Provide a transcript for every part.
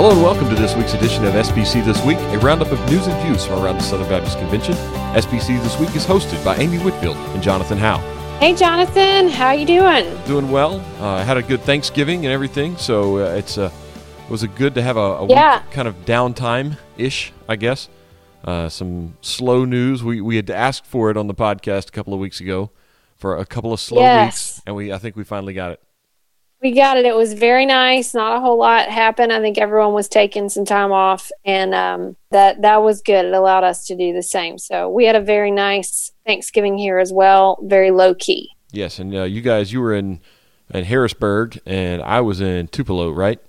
Hello and welcome to this week's edition of SBC This Week, a roundup of news and views from around the Southern Baptist Convention. SBC This Week is hosted by Amy Whitfield and Jonathan Howe. Hey, Jonathan, how you doing? Doing well. Uh, I had a good Thanksgiving and everything, so uh, it's uh, it was a good to have a, a Yeah. kind of downtime ish, I guess. Uh, some slow news. We we had to ask for it on the podcast a couple of weeks ago for a couple of slow Yes. weeks, and we I think we finally got it. We got it. It was very nice. Not a whole lot happened. I think everyone was taking some time off, and um, that that was good. It allowed us to do the same. So we had a very nice Thanksgiving here as well. Very low key. Yes, and uh, you guys, you were in in Harrisburg, and I was in Tupelo, right?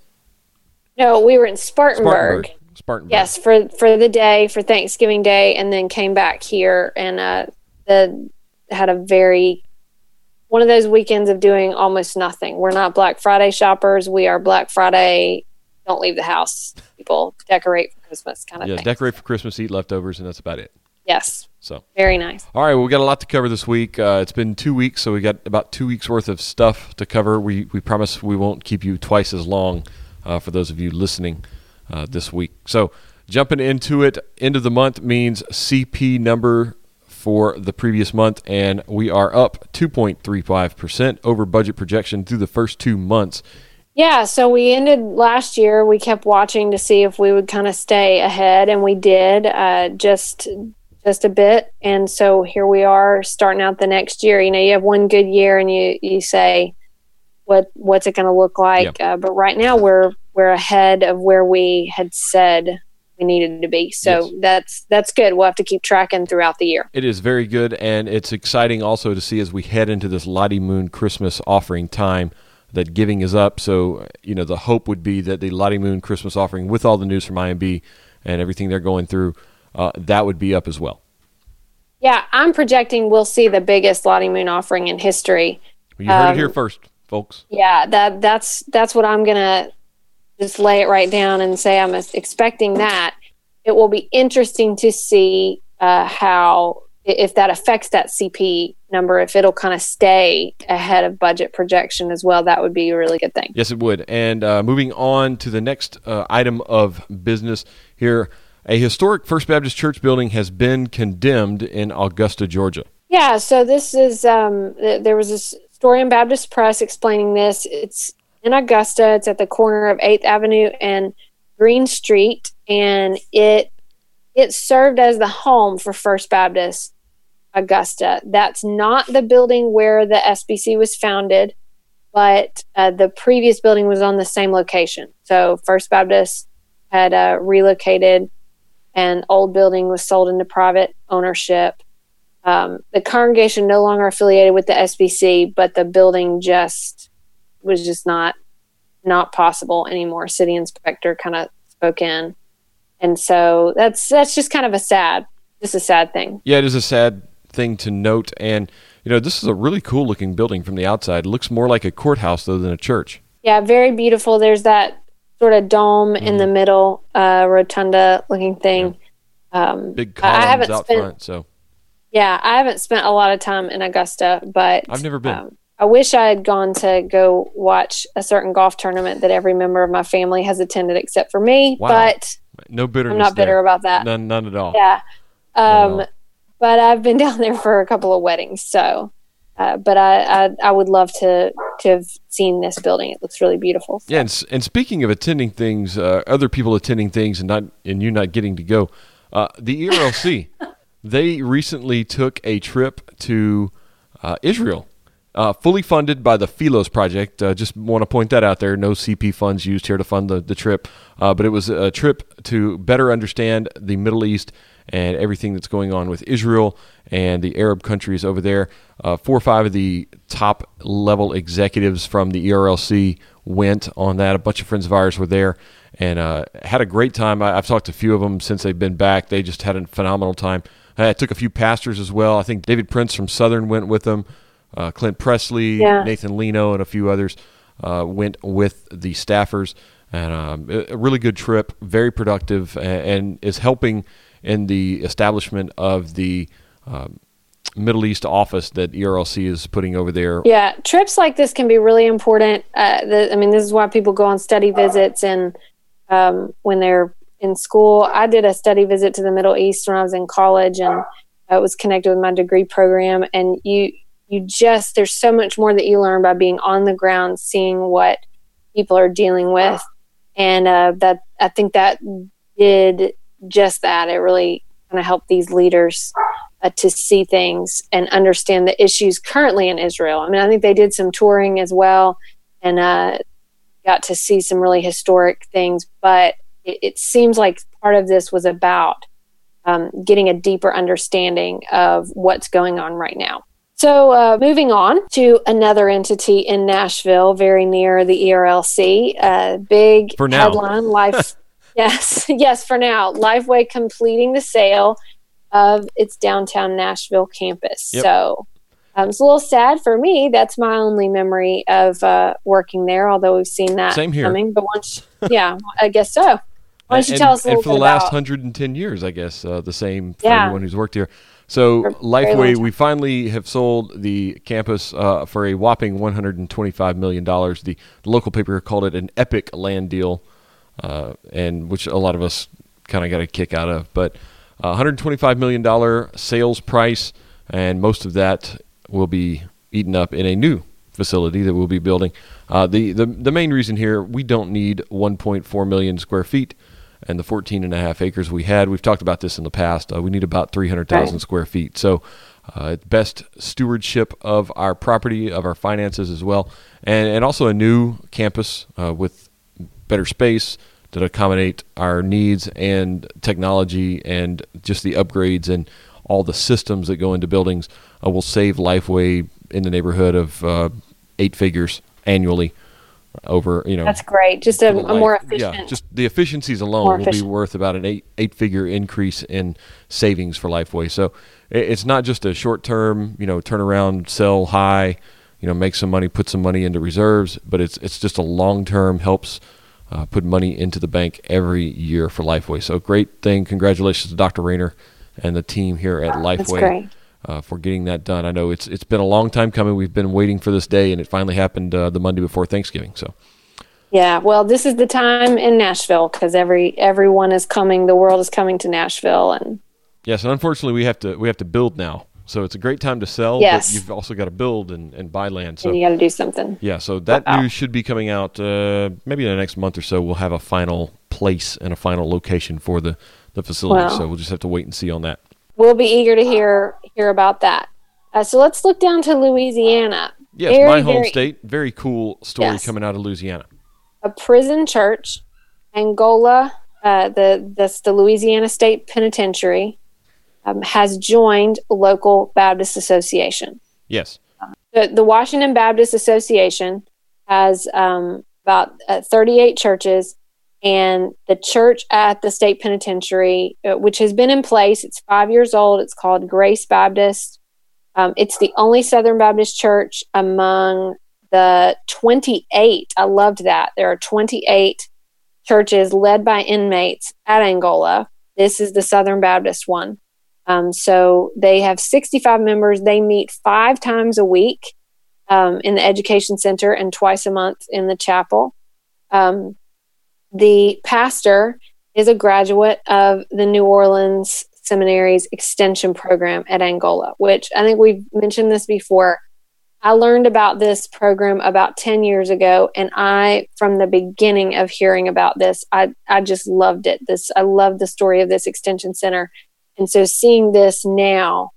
No, we were in Spartanburg. Spartanburg. Spartanburg. Yes, for for the day for Thanksgiving Day, and then came back here and uh, the had a very one of those weekends of doing almost nothing. We're not Black Friday shoppers. We are Black Friday. Don't leave the house. People decorate for Christmas, kind of thing. Yeah, thing. decorate for Christmas, eat leftovers, and that's about it. yes, So, very nice. all right, well, we got a lot to cover this week. Uh, it's been two weeks, so we got about two weeks worth of stuff to cover. We we promise we won't keep you twice as long uh, for those of you listening uh, this week. So, jumping into it, end of the month means CP number for the previous month, and we are up 2.35 percent over budget projection through the first two months. Yeah, so we ended last year. We kept watching to see if we would kind of stay ahead, and we did uh, just just a bit. And so here we are, starting out the next year. You know, you have one good year, and you you say, what what's it going to look like? Uh, but right now, we're we're ahead of where we had said we needed to be. So Yes. that's that's good. We'll have to keep tracking throughout the year. It is very good, and it's exciting also to see as we head into this Lottie Moon Christmas offering time that giving is up. So, you know, the hope would be that the Lottie Moon Christmas offering, with all the news from IMB and everything they're going through, uh, that would be up as well. Yeah, I'm projecting we'll see the biggest Lottie Moon offering in history. You heard it Um, here first, folks. Yeah, that that's that's what I'm gonna just lay it right down and say I'm expecting that. It will be interesting to see uh, how if that affects that CP number. If it'll kind of stay ahead of budget projection as well, that would be a really good thing. Yes, it would. And uh, moving on to the next uh, item of business here, a historic First Baptist Church building has been condemned in Augusta, Georgia. Yeah, so this is um, th- there was this story in Baptist Press explaining this. It's in Augusta. It's at the corner of Eighth Avenue and Green Street, and it it served as the home for First Baptist Augusta. That's not the building where the SBC was founded, but uh, the previous building was on the same location. So First Baptist had uh, relocated, and old building was sold into private ownership um, the congregation no longer affiliated with the SBC, but the building just was just not not possible anymore. City inspector kind of spoke in, and so that's that's just kind of a sad, just a sad thing. Yeah, it is a sad thing to note. And, you know, this is a really cool looking building from the outside. It looks more like a courthouse, though, than a church. Yeah, very beautiful. There's that sort of dome in the middle, uh, rotunda looking thing. Um, Big I- I columns haven't out spent- front. So, Yeah, I haven't spent a lot of time in Augusta, but I've never been. Um, I wish I had gone to go watch a certain golf tournament that every member of my family has attended except for me. Wow. But no bitterness. I'm not bitter there. about that. None, none at all. Yeah. Um, all. but I've been down there for a couple of weddings, so. Uh, but I, I I would love to to have seen this building. It looks really beautiful. Yeah, and, and speaking of attending things, uh, other people attending things and not and you not getting to go, uh, the ERLC, they recently took a trip to uh, Israel, uh, fully funded by the Philos Project. Uh, just want to point that out there. No CP funds used here to fund the, the trip, uh, but it was a trip to better understand the Middle East and everything that's going on with Israel and the Arab countries over there. Uh, four or five of the top level executives from the ERLC went on that. A bunch of friends of ours were there and uh, had a great time. I, I've talked to a few of them since they've been back. They just had a phenomenal time. I took a few pastors as well. I think David Prince from Southern went with them. Uh, Clint Pressley, Yeah. Nathan Lino, and a few others uh, went with the staffers. And um, a really good trip, very productive, a- and is helping in the establishment of the um, Middle East office that ERLC is putting over there. Yeah, trips like this can be really important. Uh, the, I mean, this is why people go on study visits and um, when they're in school. I did a study visit to the Middle East when I was in college, and I was connected with my degree program. And you you just there's so much more that you learn by being on the ground, seeing what people are dealing with, and uh, that I think that did just that. It really kind of helped these leaders uh, to see things and understand the issues currently in Israel. I mean, I think they did some touring as well and uh, got to see some really historic things, but it, it seems like part of this was about um, getting a deeper understanding of what's going on right now. So, uh, moving on to another entity in Nashville, very near the ERLC, uh, big For now. headline life. yes, yes, for now. Lifeway completing the sale of its downtown Nashville campus. Yep. So, um, it's a little sad for me. That's my only memory of uh, working there, although we've seen that Same here. coming. But once, yeah, I guess so. Why don't you and, tell us a little and for the last about 110 years, I guess uh, the same for Yeah. everyone who's worked here. So For a very long Lifeway, we finally have sold the campus uh, for a whopping 125 million dollars. The, the local paper called it an epic land deal, uh, and which a lot of us kind of got a kick out of. But uh, 125 million dollar sales price, and most of that will be eaten up in a new facility that we'll be building. Uh, the, the the main reason here, we don't need 1.4 million square feet and the 14 and a half acres we had. We've talked about this in the past. Uh, we need about 300,000 Right. square feet. So, uh, best stewardship of our property, of our finances as well, and, and also a new campus uh, with better space to accommodate our needs and technology and just the upgrades and all the systems that go into buildings uh, will save Lifeway in the neighborhood of uh, eight figures annually over you know That's great. Just a, a more efficient. Yeah, just the efficiencies alone will be worth about an eight eight figure increase in savings for Lifeway. So it's not just a short term, you know, turn around, sell high, you know, make some money, put some money into reserves, but it's it's just a long term helps uh, put money into the bank every year for Lifeway. So great thing. Congratulations to Dr. Rainer and the team here at That's Lifeway great. Uh, for getting that done. I know it's it's been a long time coming. We've been waiting for this day, and it finally happened uh, the Monday before Thanksgiving. So. Yeah, well, this is the time in Nashville because every everyone is coming. The world is coming to Nashville, and Yes, and unfortunately, we have to we have to build now. So it's a great time to sell, Yes. but you've also got to build and, and buy land. So and you got to do something. yeah, so that Wow. news should be coming out uh, maybe in the next month or so. We'll have a final place and a final location for the the facility. Wow. So we'll just have to wait and see on that. We'll be eager to hear hear about that. Uh, so let's look down to Louisiana. Yes, Very, my home very- state. Very cool story Yes. coming out of Louisiana. a prison church, Angola, uh, the that's the Louisiana State Penitentiary, um, has joined local Baptist Association. Yes. The, the Washington Baptist Association has um, about uh, 38 churches, and the church at the state penitentiary, uh, which has been in place, it's five years old. It's called Grace Baptist. Um, it's the only Southern Baptist church among the 28. I loved that. There are 28 churches led by inmates at Angola. This is the Southern Baptist one. Um, so they have 65 members. They meet five times a week um, in the education center and twice a month in the chapel. Um, the pastor is a graduate of the New Orleans Seminary's extension program at Angola, which I think we've mentioned this before. I learned about this program about 10 years ago, and I, from the beginning of hearing about this, I, I just loved it. This I love the story of this extension center. And so seeing this now,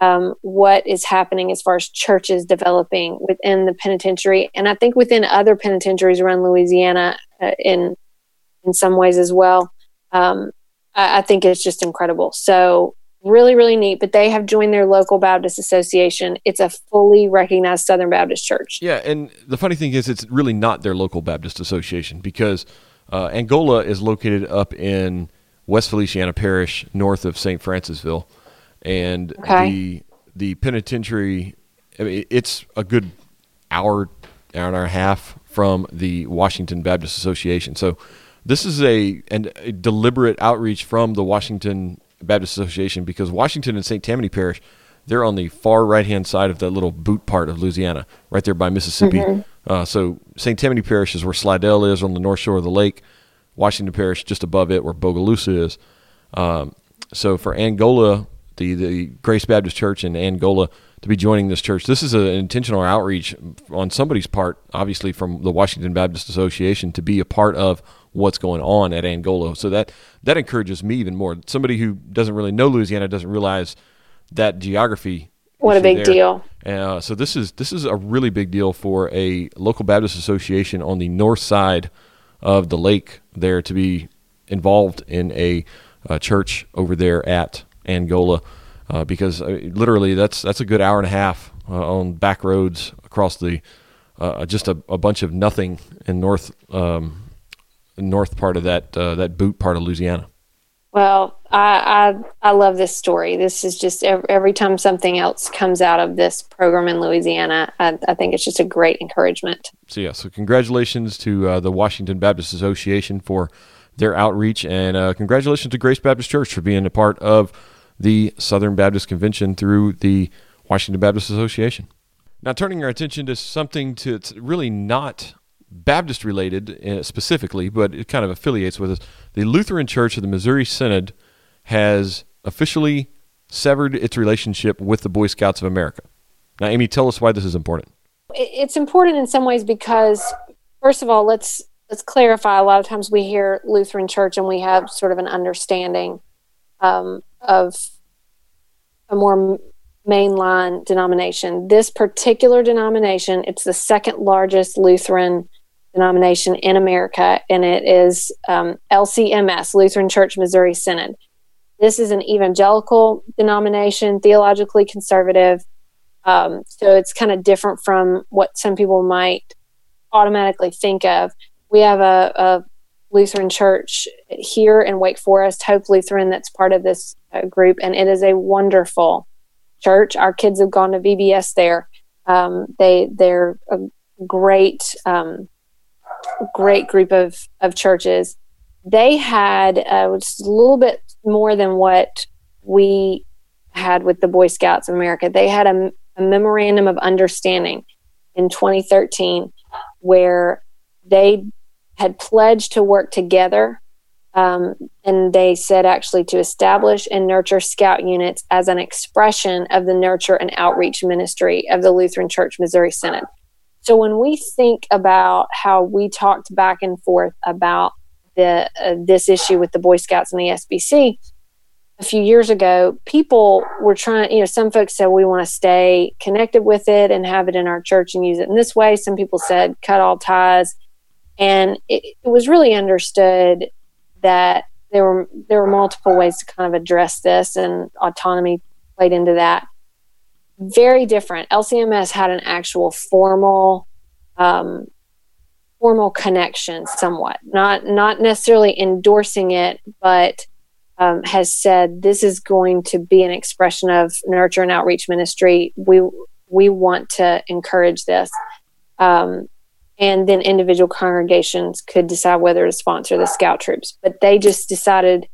um, what is happening as far as churches developing within the penitentiary, and I think within other penitentiaries around Louisiana, uh, in in some ways as well, um, I, I think it's just incredible. So really, really neat. But they have joined their local Baptist association. It's a fully recognized Southern Baptist church. Yeah, and the funny thing is, it's really not their local Baptist association because uh, Angola is located up in West Feliciana Parish, north of St. Francisville, and Okay. the the penitentiary. I mean, it's a good hour, hour and a half from the Washington Baptist Association. So this is a an, a deliberate outreach from the Washington Baptist Association because Washington and St. Tammany Parish, they're on the far right hand side of that little boot part of Louisiana, right there by Mississippi. Uh, so St. Tammany Parish is where Slidell is on the north shore of the lake. Washington Parish just above it, where Bogalusa is. Um, so for Angola, the the Grace Baptist Church in Angola to be joining this church, this is an intentional outreach on somebody's part, obviously from the Washington Baptist Association, to be a part of what's going on at Angola. So that that encourages me even more. Somebody who doesn't really know Louisiana doesn't realize that geography. What a big there. deal! Uh, so this is this is a really big deal for a local Baptist association on the north side of the lake there to be involved in a, a church over there at Angola, uh, because uh, literally that's that's a good hour and a half uh, on back roads across the uh, just a, a, bunch of nothing in north um, north part of that uh, that boot part of Louisiana. Well, I, I, I love this story. This is just every, every, time something else comes out of this program in Louisiana, I, I think it's just a great encouragement. So yeah, so congratulations to uh, the Washington Baptist Association for their outreach, and uh, congratulations to Grace Baptist Church for being a part of the Southern Baptist Convention through the Washington Baptist Association. Now, turning our attention to something to it's really not Baptist related uh, specifically, but it kind of affiliates with us. The Lutheran Church of the Missouri Synod has officially severed its relationship with the Boy Scouts of America. Now, Amy, tell us why this is important. It's important in some ways because, first of all, let's let's clarify. A lot of times we hear Lutheran Church and we have sort of an understanding um, of a more mainline denomination. This particular denomination, it's the second largest Lutheran denomination in America, and it is um, LCMS, Lutheran Church Missouri Synod. This is an evangelical denomination, theologically conservative. Um, so it's kind of different from what some people might automatically think of. We have a, a Lutheran church here in Wake Forest, Hope Lutheran, that's part of this uh, group, and it is a wonderful church. Our kids have gone to VBS there. Um, they they're a great um, great group of, of churches. They had uh, just a little bit more than what we had with the Boy Scouts of America. They had a, a memorandum of understanding in 2013 where they had pledged to work together. Um, and they said actually to establish and nurture scout units as an expression of the nurture and outreach ministry of the Lutheran Church Missouri Synod. So when we think about how we talked back and forth about the uh, this issue with the Boy Scouts and the SBC a few years ago, people were trying. You know, some folks said we want to stay connected with it and have it in our church and use it in this way. Some people said cut all ties, and it, it was really understood that there were there were multiple ways to kind of address this, and autonomy played into that very different. LCMS had an actual formal um, formal connection, somewhat not not necessarily endorsing it, but um, has said this is going to be an expression of nurture and outreach ministry. We we want to encourage this. Um, and then individual congregations could decide whether to sponsor the scout troops. But they just decided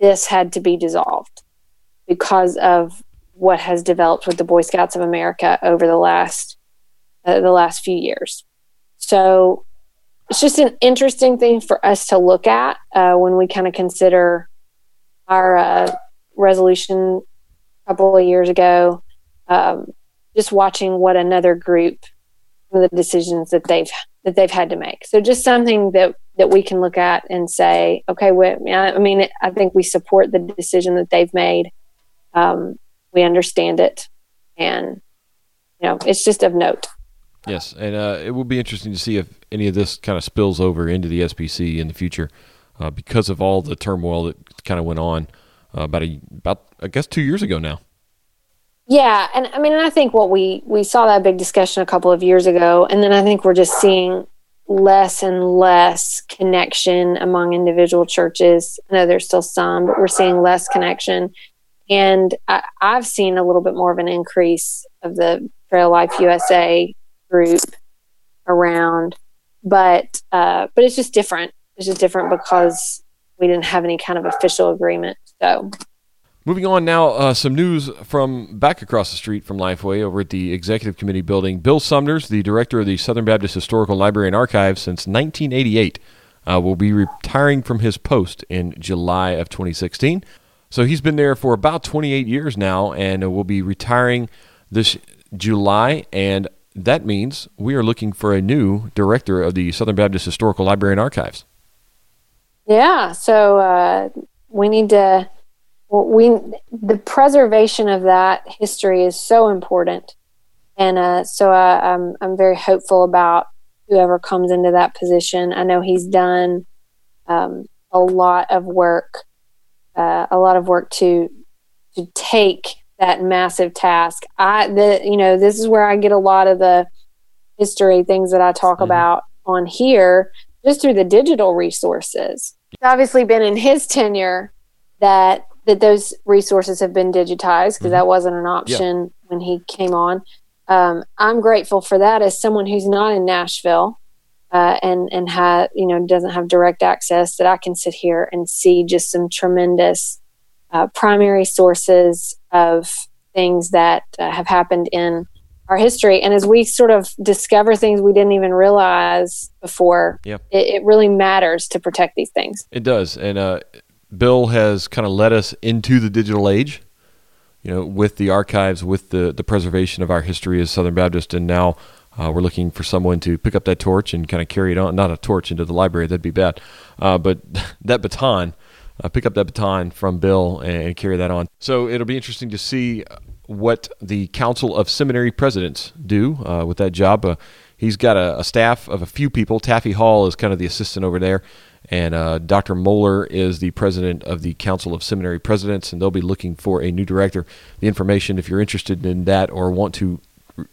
this had to be dissolved because of what has developed with the Boy Scouts of America over the last uh, the last few years. So it's just an interesting thing for us to look at uh, when we kind of consider our uh, resolution a couple of years ago. Um, just watching what another group, the decisions that they've that they've had to make. So just something that that we can look at and say, okay, I mean, I think we support the decision that they've made. Um, we understand it, and you know, it's just of note. Yes, and uh, it will be interesting to see if any of this kind of spills over into the SBC in the future, uh, because of all the turmoil that kind of went on uh, about a about I guess two years ago now. Yeah, and I mean, and I think what we we saw that big discussion a couple of years ago, and then I think we're just seeing less and less connection among individual churches. I know there's still some, but we're seeing less connection and I, have seen a little bit more of an increase of the Trail Life USA group around, but uh, but it's just different. It's just different because we didn't have any kind of official agreement. So. Moving on now, uh, some news from back across the street from Lifeway over at the Executive Committee building. Bill Sumners, the director of the Southern Baptist Historical Library and Archives since 1988, uh, will be retiring from his post in July of 2016. So he's been there for about 28 years now and will be retiring this July. And that means we are looking for a new director of the Southern Baptist Historical Library and Archives. Yeah, so uh, we need to. We the preservation of that history is so important, and uh, so uh, I'm I'm very hopeful about whoever comes into that position. I know he's done um, a lot of work, uh, a lot of work to to take that massive task. I the you know this is where I get a lot of the history things that I talk mm-hmm. about on here just through the digital resources. It's obviously been in his tenure that that those resources have been digitized because mm-hmm. that wasn't an option yeah. when he came on. Um, I'm grateful for that as someone who's not in Nashville uh, and and have you know doesn't have direct access that I can sit here and see just some tremendous uh, primary sources of things that uh, have happened in our history. And as we sort of discover things we didn't even realize before, yep. it, it, really matters to protect these things. It does. And uh, Bill has kind of led us into the digital age, you know, with the archives, with the, the preservation of our history as Southern Baptist. And now uh, we're looking for someone to pick up that torch and kind of carry it on. Not a torch into the library, that'd be bad. Uh, but that baton. Uh, pick up that baton from Bill and carry that on. So it'll be interesting to see what the Council of Seminary Presidents do uh, with that job. Uh, he's got a, a, staff of a few people. Taffy Hall is kind of the assistant over there, and uh, Dr. Mohler is the president of the Council of Seminary Presidents, and they'll be looking for a new director. The information, if you're interested in that or want to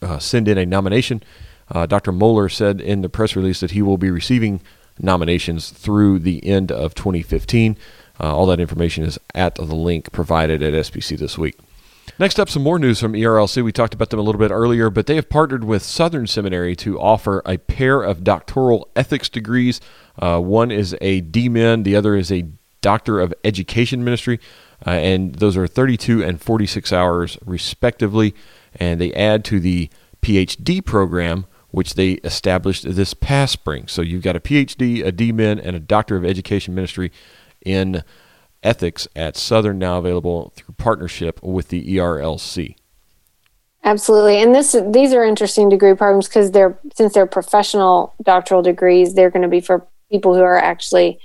uh, send in a nomination, uh, Dr. Mohler said in the press release that he will be receiving nominations through the end of 2015. Uh, all that information is at the link provided at SBC this week. Next up, some more news from ERLC. We talked about them a little bit earlier, but they have partnered with Southern Seminary to offer a pair of doctoral ethics degrees. Uh, one is a DMin, the other is a Doctor of Education Ministry, uh, and those are 32 and 46 hours respectively. And they add to the PhD program, which they established this past spring. So you've got a PhD, a DMin, and a Doctor of Education Ministry in ethics at Southern, now available through partnership with the ERLC. Absolutely, and this these are interesting degree programs because they're since they're professional doctoral degrees, they're going to be for people who are actually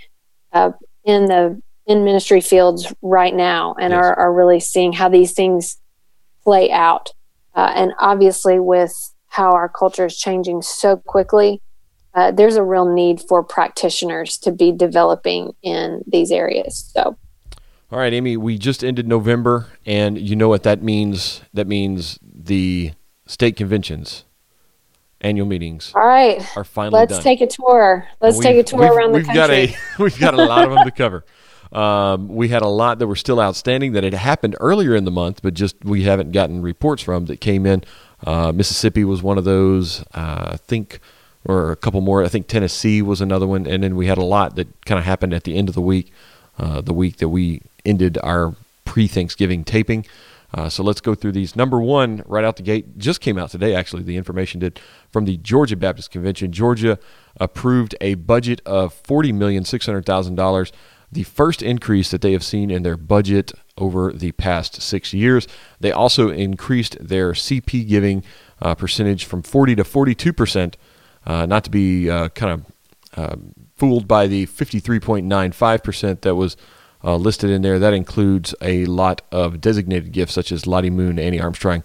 uh, in the in ministry fields right now and yes. are, are really seeing how these things play out. Uh, and obviously, with how our culture is changing so quickly, uh, there's a real need for practitioners to be developing in these areas. So all right, Amy, we just ended November, and you know what that means? That means the state conventions, annual meetings. All right, are finally Let's done. take a tour. Let's take a tour around the we've country. Got a, we've got a lot of them to cover. Um, we had a lot that were still outstanding that had happened earlier in the month, but just we haven't gotten reports from that came in. Uh, Mississippi was one of those. Uh, I think, or a couple more. I think Tennessee was another one, and then we had a lot that kind of happened at the end of the week. Uh, the week that we ended our pre Thanksgiving taping. Uh, so let's go through these. Number one, right out the gate, just came out today, actually, the information did from the Georgia Baptist Convention. Georgia approved a budget of $40,600,000, the first increase that they have seen in their budget over the past six years. They also increased their CP giving uh, percentage from 40 to 42 percent, uh, not to be uh, kind of uh, fooled by the 53.95 percent that was uh, listed in there. That includes a lot of designated gifts such as Lottie Moon, Annie Armstrong,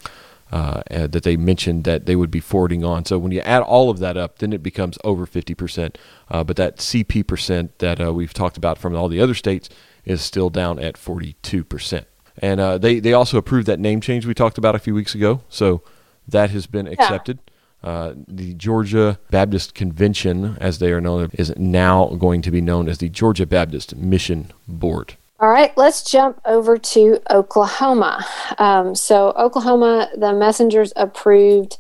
uh, uh, that they mentioned that they would be forwarding on. So when you add all of that up, then it becomes over 50%. Uh, but that CP percent that uh, we've talked about from all the other states is still down at 42%. And uh, they, they also approved that name change we talked about a few weeks ago. So that has been accepted. Yeah. Uh, the Georgia Baptist Convention, as they are known, is now going to be known as the Georgia Baptist Mission Board. All right, let's jump over to Oklahoma. Um, so, Oklahoma, the messengers approved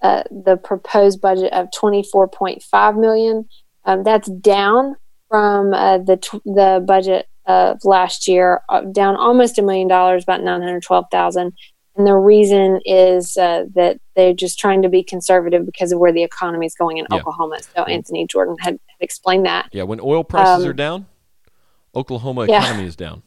uh, the proposed budget of 24.5 million. Um, that's down from uh, the t- the budget of last year, uh, down almost a million dollars, about 912,000. and the reason is uh, that they're just trying to be conservative because of where the economy is going in Yeah. Oklahoma. So Anthony Jordan had, had explained that. Yeah, when oil prices Um, are down, Oklahoma yeah. economy is down.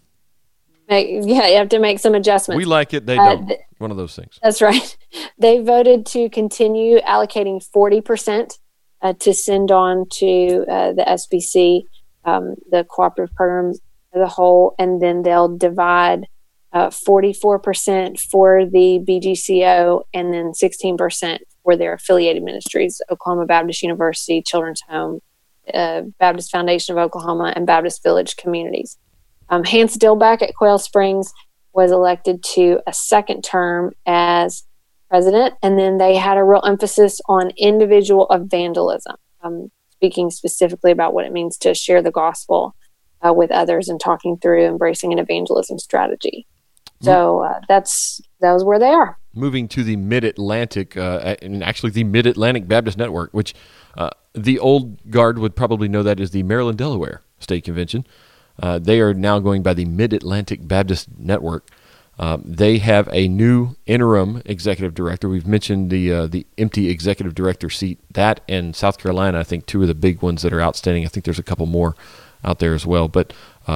Make, yeah, you have to make some adjustments. We like it, they Uh, don't. th- One of those things. That's right. They voted to continue allocating 40% uh, to send on to uh, the SBC, um, the cooperative program as a whole, and then they'll divide uh, 44% for the BGCO and then 16% for their affiliated ministries Oklahoma Baptist University, Children's Home, uh, Baptist Foundation of Oklahoma, and Baptist Village Communities. Um, Hance Dilbeck at Quail Springs was elected to a second term as president, and then they had a real emphasis on individual evangelism, um, speaking specifically about what it means to share the gospel uh, with others and talking through embracing an evangelism strategy. So uh, that's that was where they are. moving to the Mid Atlantic, uh, and actually the Mid Atlantic Baptist Network, which uh, the old guard would probably know that is the Maryland Delaware State Convention. Uh, they are now going by the Mid Atlantic Baptist Network. Um, they have a new interim executive director. We've mentioned the uh, the empty executive director seat. That and South Carolina, I think, two of the big ones that are outstanding. I think there's a couple more out there as well. But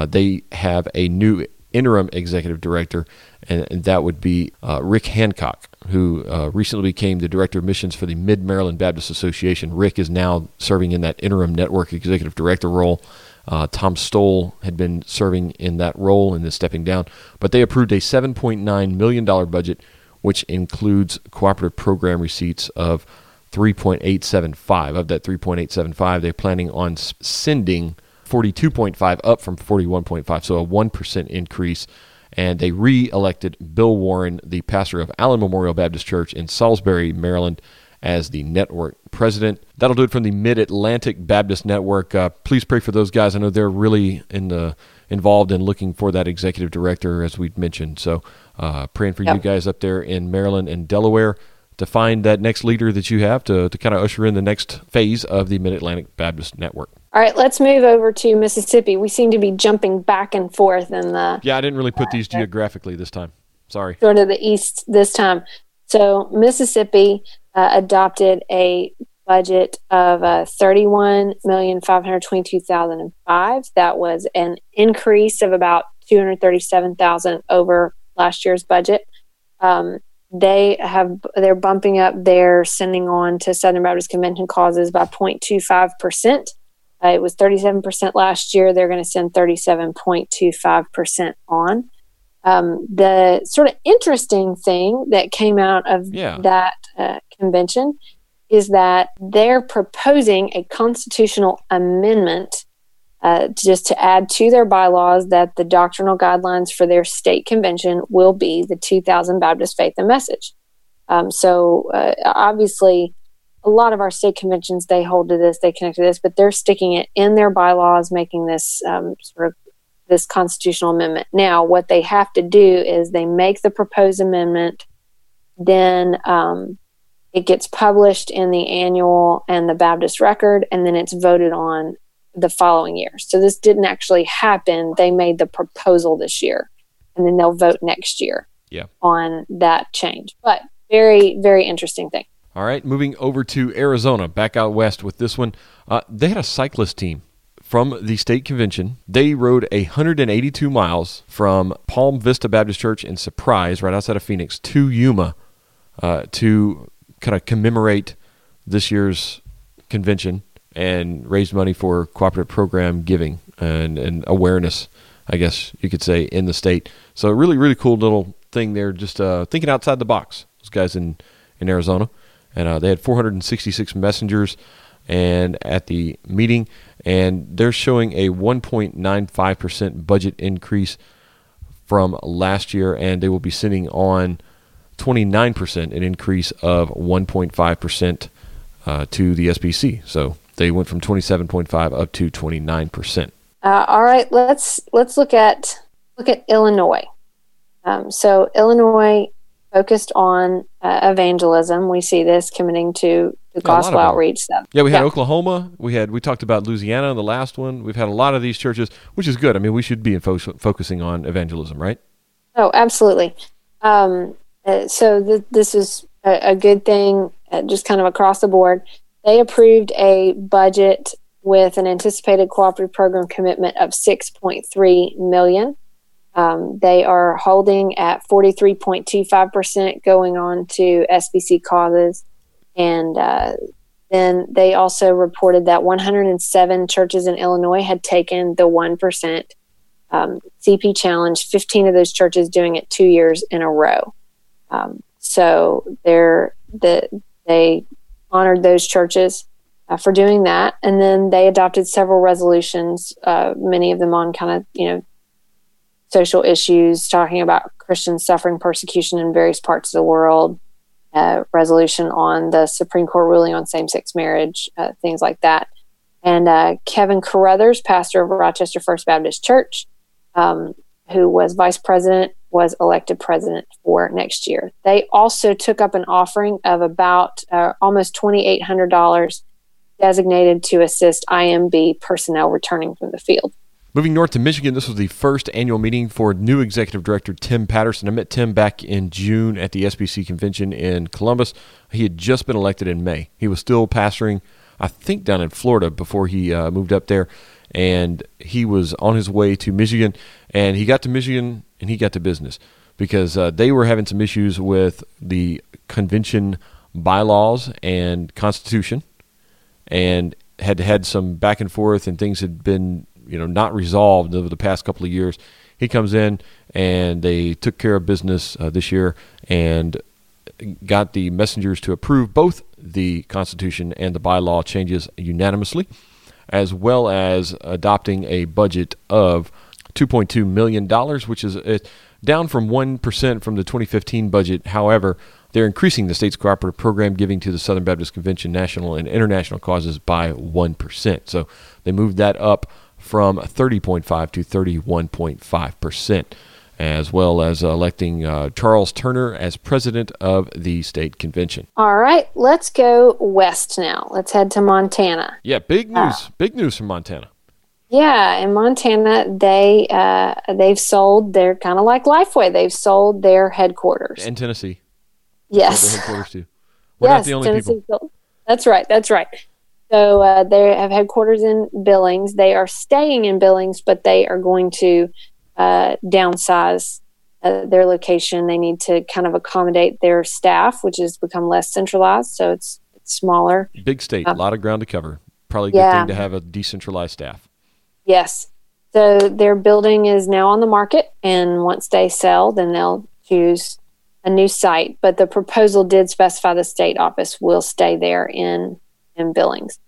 they have a new interim executive director, and, and that would be uh, Rick Hancock, who uh, recently became the director of missions for the Mid Maryland Baptist Association. Rick is now serving in that interim network executive director role. Uh, Tom Stoll had been serving in that role and is stepping down, but they approved a $7.9 million budget, which includes cooperative program receipts of 3.875. Of that 3.875, they're planning on sending 42.5 up from 41.5, so a 1% increase. And they re elected Bill Warren, the pastor of Allen Memorial Baptist Church in Salisbury, Maryland, as the network president. That'll do it from the Mid Atlantic Baptist Network. Uh, please pray for those guys. I know they're really in the, involved in looking for that executive director, as we'd mentioned. So, uh, praying for you guys up there in Maryland and Delaware to find that next leader that you have to, to kind of usher in the next phase of the Mid Atlantic Baptist Network. All right, let's move over to Mississippi. We seem to be jumping back and forth in the Yeah, I didn't really put these geographically this time. Sorry. sort of the east this time. So Mississippi uh, adopted a budget of uh, thirty-one million five hundred twenty-two thousand and five. That was an increase of about two hundred thirty-seven thousand over last year's budget. Um, they have they're bumping up their sending on to Southern Baptist Convention causes by 0.25 percent. Uh, it was 37 percent last year. They're going to send 37.25 percent on. Um, the sort of interesting thing that came out of Yeah. that uh, convention is that they're proposing a constitutional amendment uh, just to add to their bylaws that the doctrinal guidelines for their state convention will be the 2000 Baptist Faith and Message. Um, so uh, obviously, a lot of our state conventions they hold to this, they connect to this, but they're sticking it in their bylaws, making this um, sort of this constitutional amendment. Now, what they have to do is they make the proposed amendment, then um, it gets published in the annual and the Baptist record, and then it's voted on the following year. So this didn't actually happen. They made the proposal this year, and then they'll vote next year Yeah. on that change. But very, very interesting thing. All right, moving over to Arizona, back out west with this one. Uh, they had a cyclist team from the state convention. They rode 182 miles from Palm Vista Baptist Church in Surprise, right outside of Phoenix, to Yuma uh, to kind of commemorate this year's convention and raise money for cooperative program giving and, and awareness, I guess you could say, in the state. So, really, really cool little thing there, just uh, thinking outside the box. Those guys in, in Arizona. And uh, they had 466 messengers and at the meeting, and they're showing a 1.95% budget increase from last year, and they will be sitting on 29%, an increase of 1.5% uh, to the SBC. So they went from 27.5 up to 29%. Uh, all right, let's let's look at look at Illinois. Um, so Illinois focused on uh, evangelism. We see this committing to the Yeah, gospel outreach stuff. Yeah, we had Oklahoma. We had we talked about Louisiana, in the last one. We've had a lot of these churches, which is good. I mean, we should be in fo- focusing on evangelism, right? Oh, absolutely. Um, uh, so th- this is a, a good thing, uh, just kind of across the board. They approved a budget with an anticipated cooperative program commitment of 6.3 million. Um, they are holding at 43.25%, going on to SBC causes. And uh, then they also reported that 107 churches in Illinois had taken the 1% um, CP challenge, 15 of those churches doing it two years in a row. Um, so they're, the, they honored those churches uh, for doing that. And then they adopted several resolutions, uh, many of them on kind of, you know, social issues, talking about Christians suffering persecution in various parts of the world, uh, resolution on the Supreme Court ruling on same sex marriage, uh, things like that. And uh, Kevin Carrothers, pastor of Rochester First Baptist Church, um, who was vice president, was elected president for next year. They also took up an offering of about uh, almost $2,800 designated to assist IMB personnel returning from the field. Moving north to Michigan, this was the first annual meeting for new executive director Tim Patterson. I met Tim back in June at the SBC convention in Columbus. He had just been elected in May. He was still pastoring, I think, down in Florida before he uh, moved up there. And he was on his way to Michigan. And he got to Michigan and he got to business because uh, they were having some issues with the convention bylaws and constitution and had had some back and forth and things had been you know not resolved over the past couple of years. He comes in and they took care of business uh, this year and got the messengers to approve both the Constitution and the bylaw changes unanimously, as well as adopting a budget of $2.2 million, which is down from 1% from the 2015 budget. However, they're increasing the state's cooperative program giving to the Southern Baptist Convention national and international causes by 1%. So they moved that up from 30.5 to 31.5 percent, as well as electing uh, Charles Turner as president of the state convention. All right, let's go west now. Let's head to Montana. Yeah, big news. Uh, big news from Montana. Yeah, in Montana, they uh, they've sold. They're kind of like Lifeway. They've sold their headquarters in Tennessee. Yes, headquarters too. We're yes, not the only Tennessee people. Sold. That's right. That's right. So uh, they have headquarters in Billings. They are staying in Billings, but they are going to uh, downsize uh, their location. They need to kind of accommodate their staff, which has become less centralized. So it's, it's smaller. Big state, a lot of ground to cover. Probably a good yeah. thing to have a decentralized staff. Yes. So their building is now on the market, and once they sell, then they'll choose a new site. But the proposal did specify the state office will stay there in in Billings.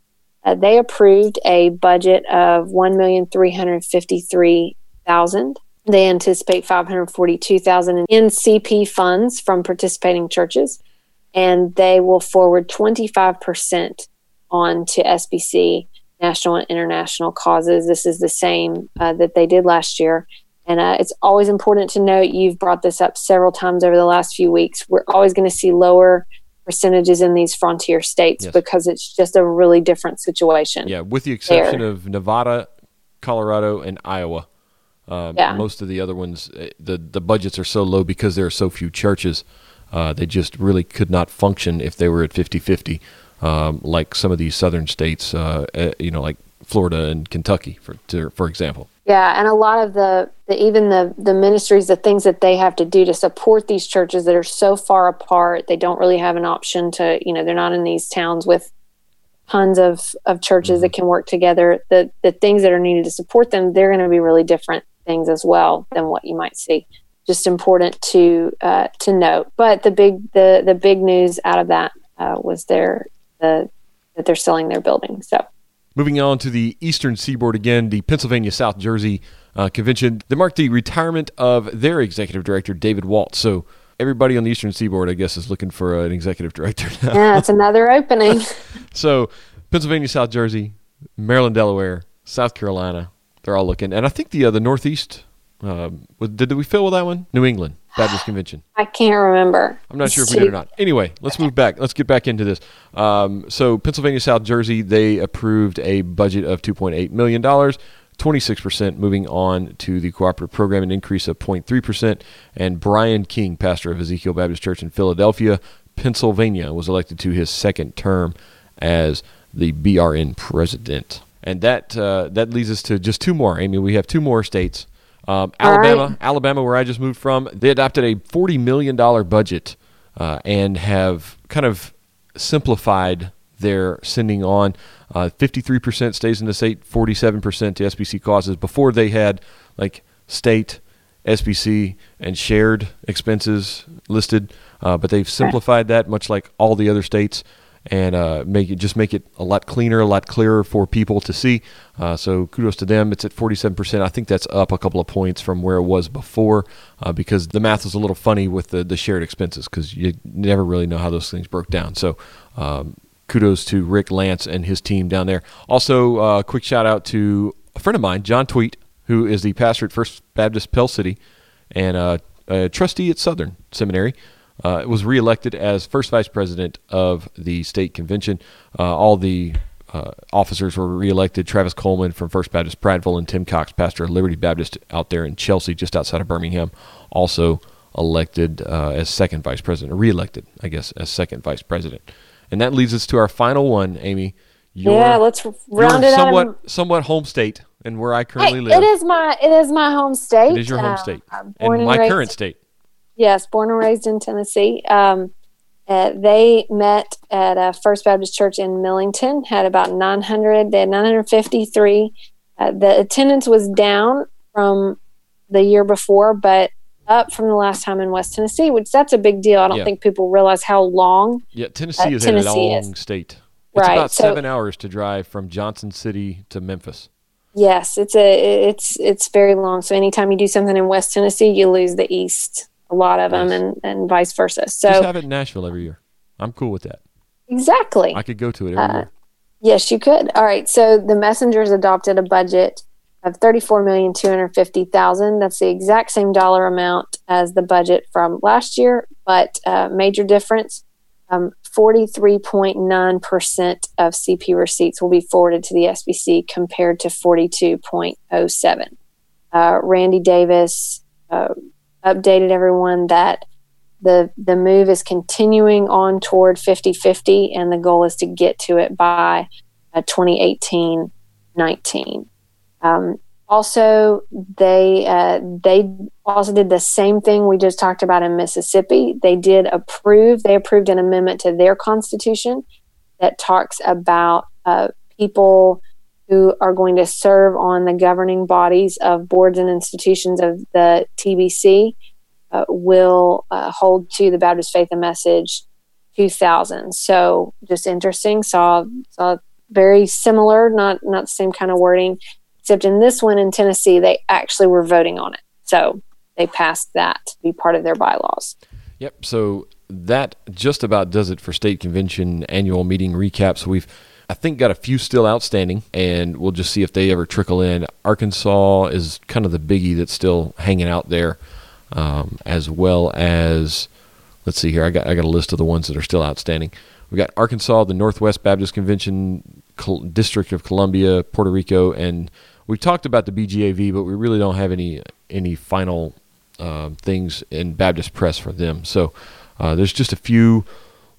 Uh, they approved a budget of one million three hundred fifty-three thousand. They anticipate five hundred forty-two thousand in CP funds from participating churches, and they will forward twenty-five percent on to SBC national and international causes. This is the same uh, that they did last year. And uh, it's always important to note you've brought this up several times over the last few weeks. We're always going to see lower percentages in these frontier states Yes. because it's just a really different situation. Yeah, with the exception There. of Nevada, Colorado, and Iowa. Um, Yeah. Most of the other ones, eh, the the budgets are so low because there are so few churches. Uh, they just really could not function if they were at 50-50, um, like some of these southern states, uh, eh, you know, like Florida and Kentucky, for to, for example. Yeah, and a lot of the, the even the the ministries, the things that they have to do to support these churches that are so far apart, they don't really have an option to, you know, they're not in these towns with tons of of churches that can work together. The the things that are needed to support them, they're going to be really different things as well than what you might see. Just important to uh, to note. But the big the the big news out of that uh, was their the that they're selling their building. So. Moving on to the eastern seaboard again, the Pennsylvania South Jersey uh, convention that marked the retirement of their executive director, David Waltz. So everybody on the eastern seaboard, I guess, is looking for an executive director now. Yeah, it's another opening. So Pennsylvania, South Jersey, Maryland, Delaware, South Carolina, they're all looking. And I think the uh, the Northeast, was- did we fill with that one? New England Baptist Convention. I can't remember. I'm not sure if we did or not. Anyway, let's move back. Let's get back into this. Um, so Pennsylvania, South Jersey, they approved a budget of 2.8 million dollars 26%, moving on to the cooperative program, an increase of 0.3%. And Brian King, pastor of Ezekiel Baptist Church in Philadelphia, Pennsylvania, was elected to his second term as the BRN president. And that uh, that leads us to just two more. Amy, we have two more states. Um, Alabama, right. Alabama, where I just moved from, they adopted a forty million dollar budget uh, and have kind of simplified their sending on. Uh, fifty-three percent stays in the state, forty-seven percent to SBC causes. Before they had like state, SBC, and shared expenses listed, uh, but they've simplified that, much like all the other states and uh, make it just make it a lot cleaner, a lot clearer for people to see. Uh, so kudos to them. It's at 47%. I think that's up a couple of points from where it was before uh, because the math was a little funny with the, the shared expenses because you never really know how those things broke down. So um, kudos to Rick Lance and his team down there. Also, uh, quick shout out to a friend of mine, John Thweatt, who is the pastor at First Baptist Pell City and uh, a trustee at Southern Seminary uh, was reelected as first vice president of the state convention. Uh, all the uh, officers were reelected. Travis Coleman from First Baptist Prattville and Tim Cox, pastor of Liberty Baptist out there in Chelsea, just outside of Birmingham, also elected uh, as second vice president, or reelected, I guess, as second vice president. And that leads us to our final one, Amy. Your, yeah, let's round it somewhat, out. Somewhat home state, and where I currently hey, live. It is my it is my home state. It is your home uh, state, and my current state. Yes, born and raised in Tennessee. Um, uh, they met at a First Baptist Church in Millington. Had about 900. They had 953. Uh, the attendance was down from the year before, but up from the last time in West Tennessee, which that's a big deal. I don't yeah. think people realize how long. Yeah, Tennessee uh, is Tennessee a long is. state. It's right. about so, seven hours to drive from Johnson City to Memphis. Yes, it's a it's it's very long. So anytime you do something in West Tennessee, you lose the east a lot of them, and, and vice versa. So just have it in Nashville every year. I'm cool with that. Exactly. I could go to it every uh, year. Yes, you could. All right. So the messengers adopted a budget of thirty-four million two hundred fifty thousand. That's the exact same dollar amount as the budget from last year, but uh, major difference. Um, 43.9% of CP receipts will be forwarded to the SBC compared to 42.07. Uh, Randy Davis, uh, updated everyone that the the move is continuing on toward 50-50 and the goal is to get to it by uh, 2018 19 um, also they uh, they also did the same thing we just talked about in mississippi. They did approve they approved an amendment to their constitution that talks about uh, people who are going to serve on the governing bodies of boards and institutions of the TBC uh, will uh, hold to the Baptist Faith and Message 2000. So just interesting. Saw saw very similar, not not the same kind of wording, except in this one in Tennessee, they actually were voting on it. So they passed that to be part of their bylaws. Yep. So that just about does it for state convention annual meeting recaps. We've I think got a few still outstanding, and we'll just see if they ever trickle in. Arkansas is kind of the biggie that's still hanging out there, um, as well as let's see here. I got I got a list of the ones that are still outstanding. We got Arkansas, the Northwest Baptist Convention, Col- District of Columbia, Puerto Rico, and we talked about the BGAV, but we really don't have any any final uh, things in Baptist press for them. So uh, there's just a few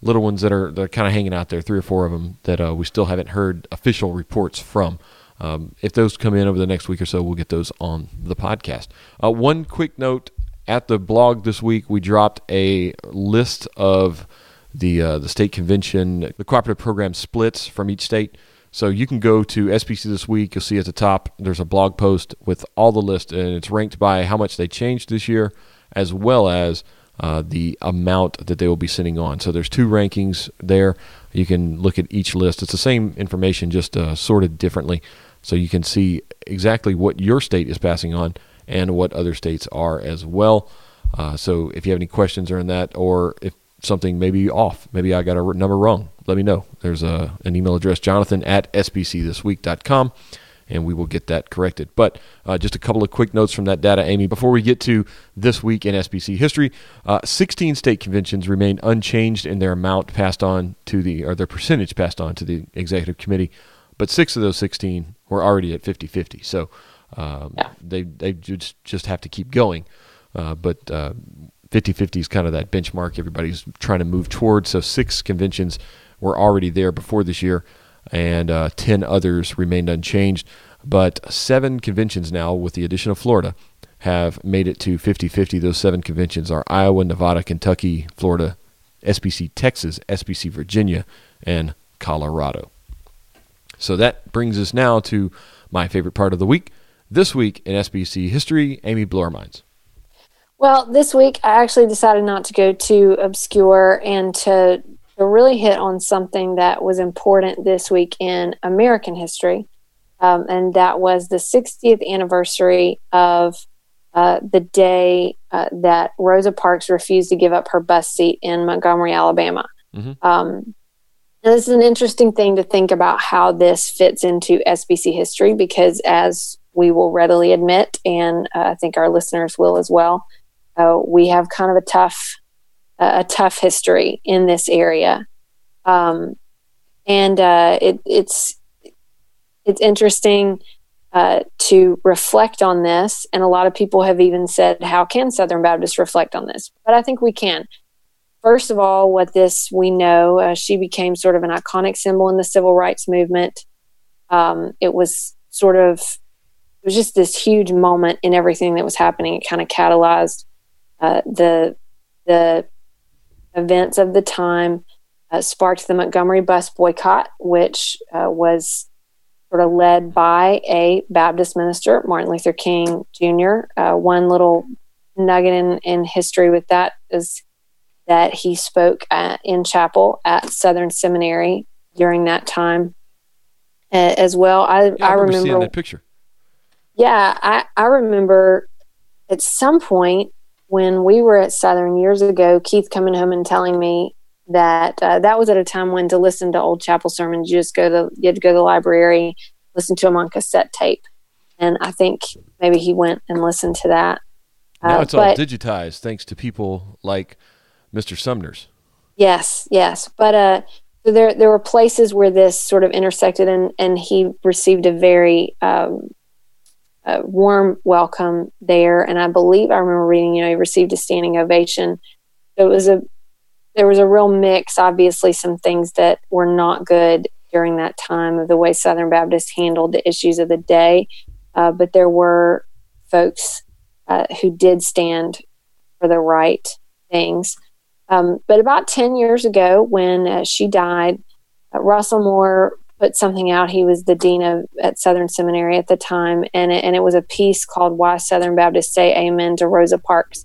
little ones that are, that are kind of hanging out there, three or four of them that uh, we still haven't heard official reports from. Um, if those come in over the next week or so, we'll get those on the podcast. Uh, one quick note at the blog this week, we dropped a list of the uh, the state convention, the cooperative program splits from each state. So you can go to SBC this week. You'll see at the top there's a blog post with all the list, and it's ranked by how much they changed this year, as well as uh, the amount that they will be sending on. So there's two rankings there. You can look at each list. It's the same information, just uh, sorted differently. So you can see exactly what your state is passing on and what other states are as well. Uh, so if you have any questions around that, or if something may be off, maybe I got a number wrong, let me know. There's a, an email address, jonathan at sbcthisweek.com and we will get that corrected. But uh, just a couple of quick notes from that data, Amy, before we get to this week in SBC history. Uh, 16 state conventions remain unchanged in their amount passed on to the, or their percentage passed on to the executive committee. but six of those 16 were already at 50 50. So um, Yeah. they, they just, just have to keep going. Uh, but 50 50 is kind of that benchmark everybody's trying to move towards. So six conventions were already there before this year, and uh, 10 others remained unchanged. But seven conventions now, with the addition of Florida, have made it to 50 50. Those seven conventions are Iowa, Nevada, Kentucky, Florida, SBC Texas, SBC Virginia, and Colorado. So that brings us now to my favorite part of the week. This week in SBC history, Amy, blow our minds. Well, this week I actually decided not to go too obscure and to really hit on something that was important this week in American history. Um, and that was the 60th anniversary of uh, the day uh, that Rosa Parks refused to give up her bus seat in Montgomery, Alabama. Mhm. Um, this is an interesting thing to think about how this fits into SBC history because, as we will readily admit, and uh, I think our listeners will as well, uh, we have kind of a tough, a tough history in this area, um, and uh, it, it's it's interesting uh, to reflect on this. And a lot of people have even said, "How can Southern Baptists reflect on this?" But I think we can. First of all, what this we know, uh, she became sort of an iconic symbol in the civil rights movement. Um, it was sort of it was just this huge moment in everything that was happening. It kind of catalyzed uh, the the events of the time, uh, sparked the Montgomery bus boycott, which uh, was sort of led by a Baptist minister, Martin Luther King Jr. Uh, one little nugget in, in history with that is that he spoke at, in chapel at Southern Seminary during that time uh, as well. I, Yeah, I remember seeing remember that picture. yeah, I, I remember at some point when we were at Southern years ago, Keith coming home and telling me that uh, that was at a time when to listen to old chapel sermons, you just go to you had to go to the library, listen to them on cassette tape, and I think maybe he went and listened to that. Now Uh, it's all digitized thanks to people like Mr. Sumner's. Yes, yes. But uh, so there there were places where this sort of intersected, and and he received a very um, uh, warm welcome there. And I believe I remember reading, you know, he received a standing ovation. It was a there was a real mix. Obviously, some things that were not good during that time of the way Southern Baptists handled the issues of the day, uh, but there were folks uh, who did stand for the right things. Um, but about 10 years ago, when uh, she died, uh, Russell Moore put something out. He was the dean of at Southern Seminary at the time, and it, and it was a piece called "Why Southern Baptists Say Amen to Rosa Parks,"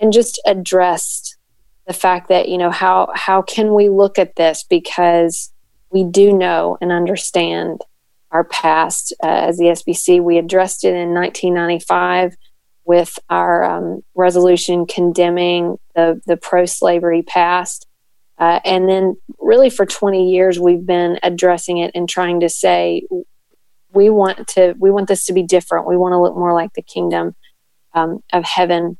and just addressed the fact that you know how how can we look at this because we do know and understand our past uh, as the SBC. We addressed it in 1995 with our um, resolution condemning the, the pro slavery past. Uh, and then, really, for 20 years, we've been addressing it and trying to say we want to we want this to be different. We want to look more like the kingdom um, of heaven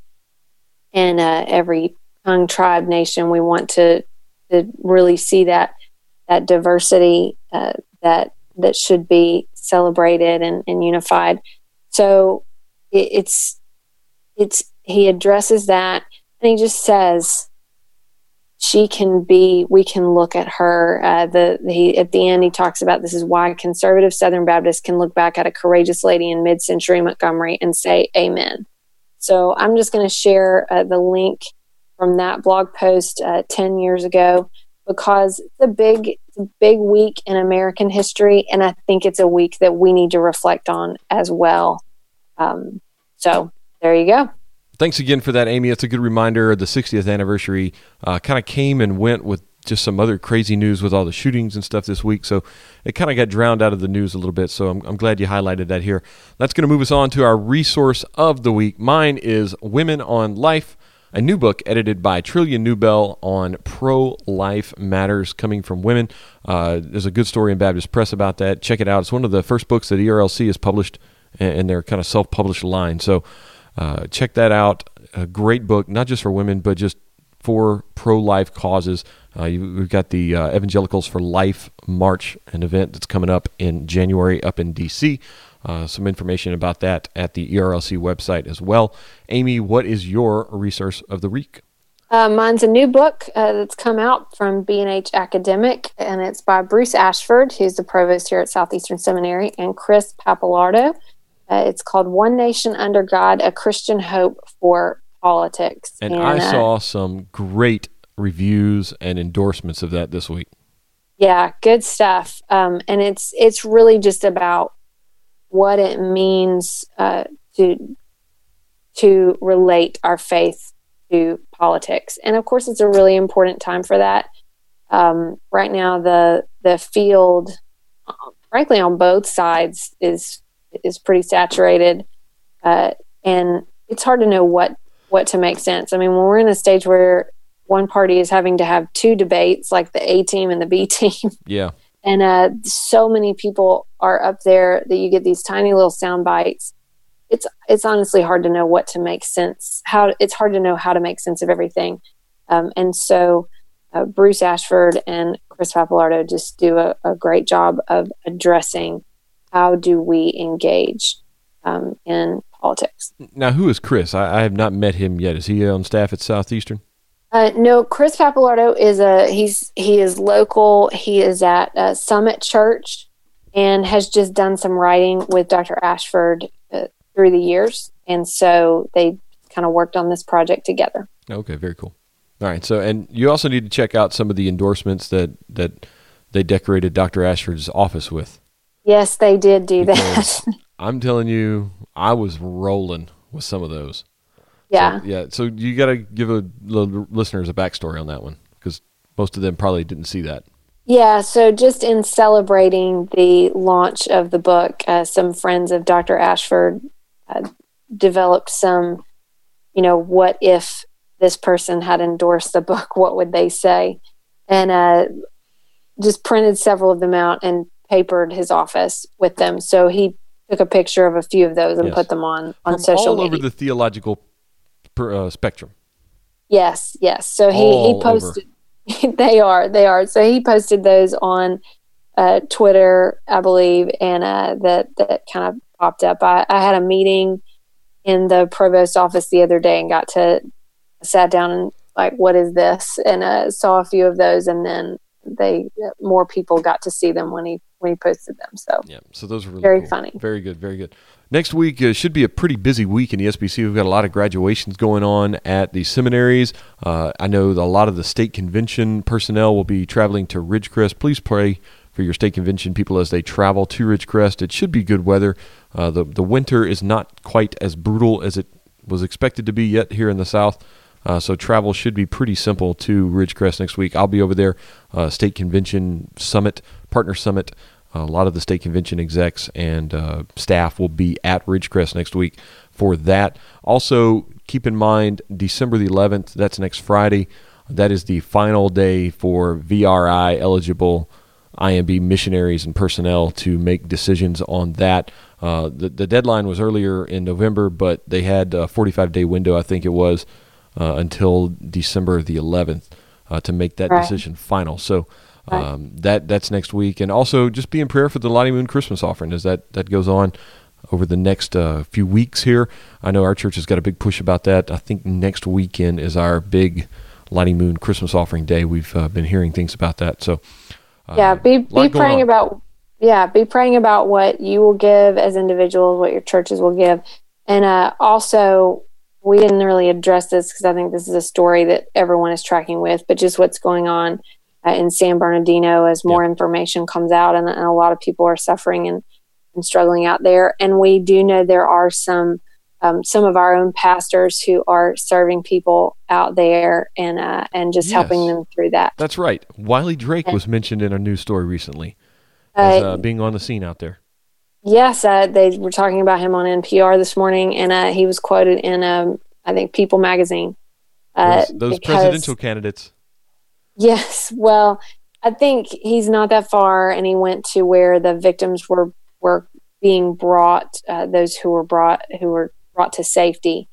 in uh, every tongue, tribe, nation. We want to to really see that that diversity uh, that that should be celebrated and, and unified. So it, it's it's he addresses that and he just says she can be we can look at her uh, the he at the end he talks about this is why conservative southern baptists can look back at a courageous lady in mid-century montgomery and say amen. So i'm just going to share uh, the link from that blog post uh, 10 years ago because it's a big big week in american history and i think it's a week that we need to reflect on as well. Um, so there you go Thanks again for that, Amy. It's a good reminder. The 60th anniversary uh, kind of came and went with just some other crazy news with all the shootings and stuff this week. So it kind of got drowned out of the news a little bit. So I'm, I'm glad you highlighted that here. That's going to move us on to our resource of the week. Mine is Women on Life, a new book edited by Trillia Newbell on pro life matters coming from women. Uh, there's a good story in Baptist Press about that. Check it out. It's one of the first books that ERLC has published in their kind of self published line. So uh, check that out. A great book, not just for women, but just for pro-life causes. Uh, you, we've got the uh, Evangelicals for Life March, an event that's coming up in January up in D.C. Uh, some information about that at the ERLC website as well. Amy, what is your resource of the week? Uh, mine's a new book uh, that's come out from B&H Academic, and it's by Bruce Ashford, who's the provost here at Southeastern Seminary, and Chris Pappalardo. Uh, it's called One Nation Under God, A Christian Hope for Politics. And, and I uh, saw some great reviews and endorsements of that this week. Yeah, good stuff. Um, and it's it's really just about what it means uh, to to relate our faith to politics. And of course, it's a really important time for that. Um, right now, the the field, frankly, on both sides is is pretty saturated, uh, and it's hard to know what what to make sense. I mean, when we're in a stage where one party is having to have two debates, like the A team and the B team, yeah, and uh, so many people are up there that you get these tiny little sound bites it's it's honestly hard to know what to make sense how it's hard to know how to make sense of everything um, and so uh, bruce ashford and chris pappalardo just do a, a, great job of addressing how do we engage um, in politics now who is chris I, I, have not met him yet is he on staff at southeastern uh, no, Chris Pappalardo is a he's he is local. He is at uh, Summit Church and has just done some writing with Dr. Ashford uh, through the years. And so they kind of worked on this project together. Okay, very cool. All right. So, and you also need to check out some of the endorsements that, that they decorated Dr. Ashford's office with. Yes, they did do that. I'm telling you, I was rolling with some of those. Yeah. So, yeah. So you got to give a listeners a backstory on that one because most of them probably didn't see that. Yeah, so just in celebrating the launch of the book, uh, some friends of Dr. Ashford uh, developed some, you know, what if this person had endorsed the book, what would they say? And uh, just printed several of them out and papered his office with them. So he took a picture of a few of those and yes. put them on on From social all media. over the theological per, uh, spectrum. Yes, yes. So he, he posted. they are, they are. So he posted those on uh, Twitter, I believe, and uh, that that kind of popped up. I, I had a meeting in the provost office the other day and got to sat down and like, what is this? And uh, saw a few of those, and then they more people got to see them when he when he posted them. So yeah, so those were really very cool. funny. Very good, very good. Next week uh, should be a pretty busy week in the SBC. We've got a lot of graduations going on at the seminaries. Uh, I know a lot of the state convention personnel will be traveling to Ridgecrest. Please pray for your state convention people as they travel to Ridgecrest. It should be good weather. Uh, the the winter is not quite as brutal as it was expected to be yet here in the south. Uh, so travel should be pretty simple to Ridgecrest next week. I'll be over there, uh, state convention summit, partner summit. a lot of the state convention execs and uh, staff will be at Ridgecrest next week for that. Also, keep in mind December the 11th. That's next Friday. That is the final day for VRI eligible IMB missionaries and personnel to make decisions on that. Uh, the, the deadline was earlier in November, but they had a 45 day window, I think it was, uh, until December the 11th uh, to make that right. decision final. So um, that that's next week, and also just be in prayer for the Lottie Moon Christmas offering as that that goes on over the next uh, few weeks here. I know our church has got a big push about that. I think next weekend is our big Lottie Moon Christmas offering day. We've uh, been hearing things about that, so. Uh, yeah, be be praying on. about yeah, be praying about what you will give as individuals, what your churches will give, and uh, also we didn't really address this because I think this is a story that everyone is tracking with, but just what's going on uh, in San Bernardino as more information comes out, and, and, a lot of people are suffering and, and struggling out there. And we do know there are some um, some of our own pastors who are serving people out there and uh, and just yes. helping them through that. That's right. Wiley Drake and, was mentioned in a news story recently as uh, being on the scene out there. Yes, uh, they were talking about him on NPR this morning, and uh, he was quoted in, um, I think, People magazine. Uh, those, those because, presidential candidates. Yes, well, I think he's not that far, and he went to where the victims were were being brought, uh, those who were brought who were brought to safety,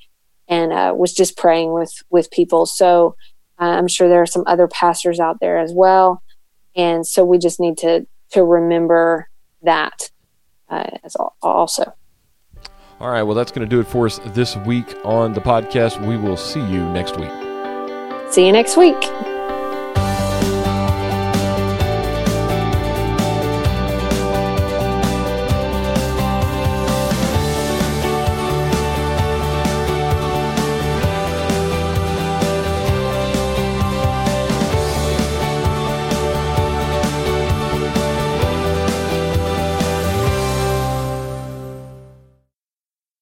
and uh, was just praying with with people. So Uh, I'm sure there are some other pastors out there as well, and so we just need to to remember that Uh, as also. All right, well, that's going to do it for us this week on the podcast. We will see you next week. See you next week.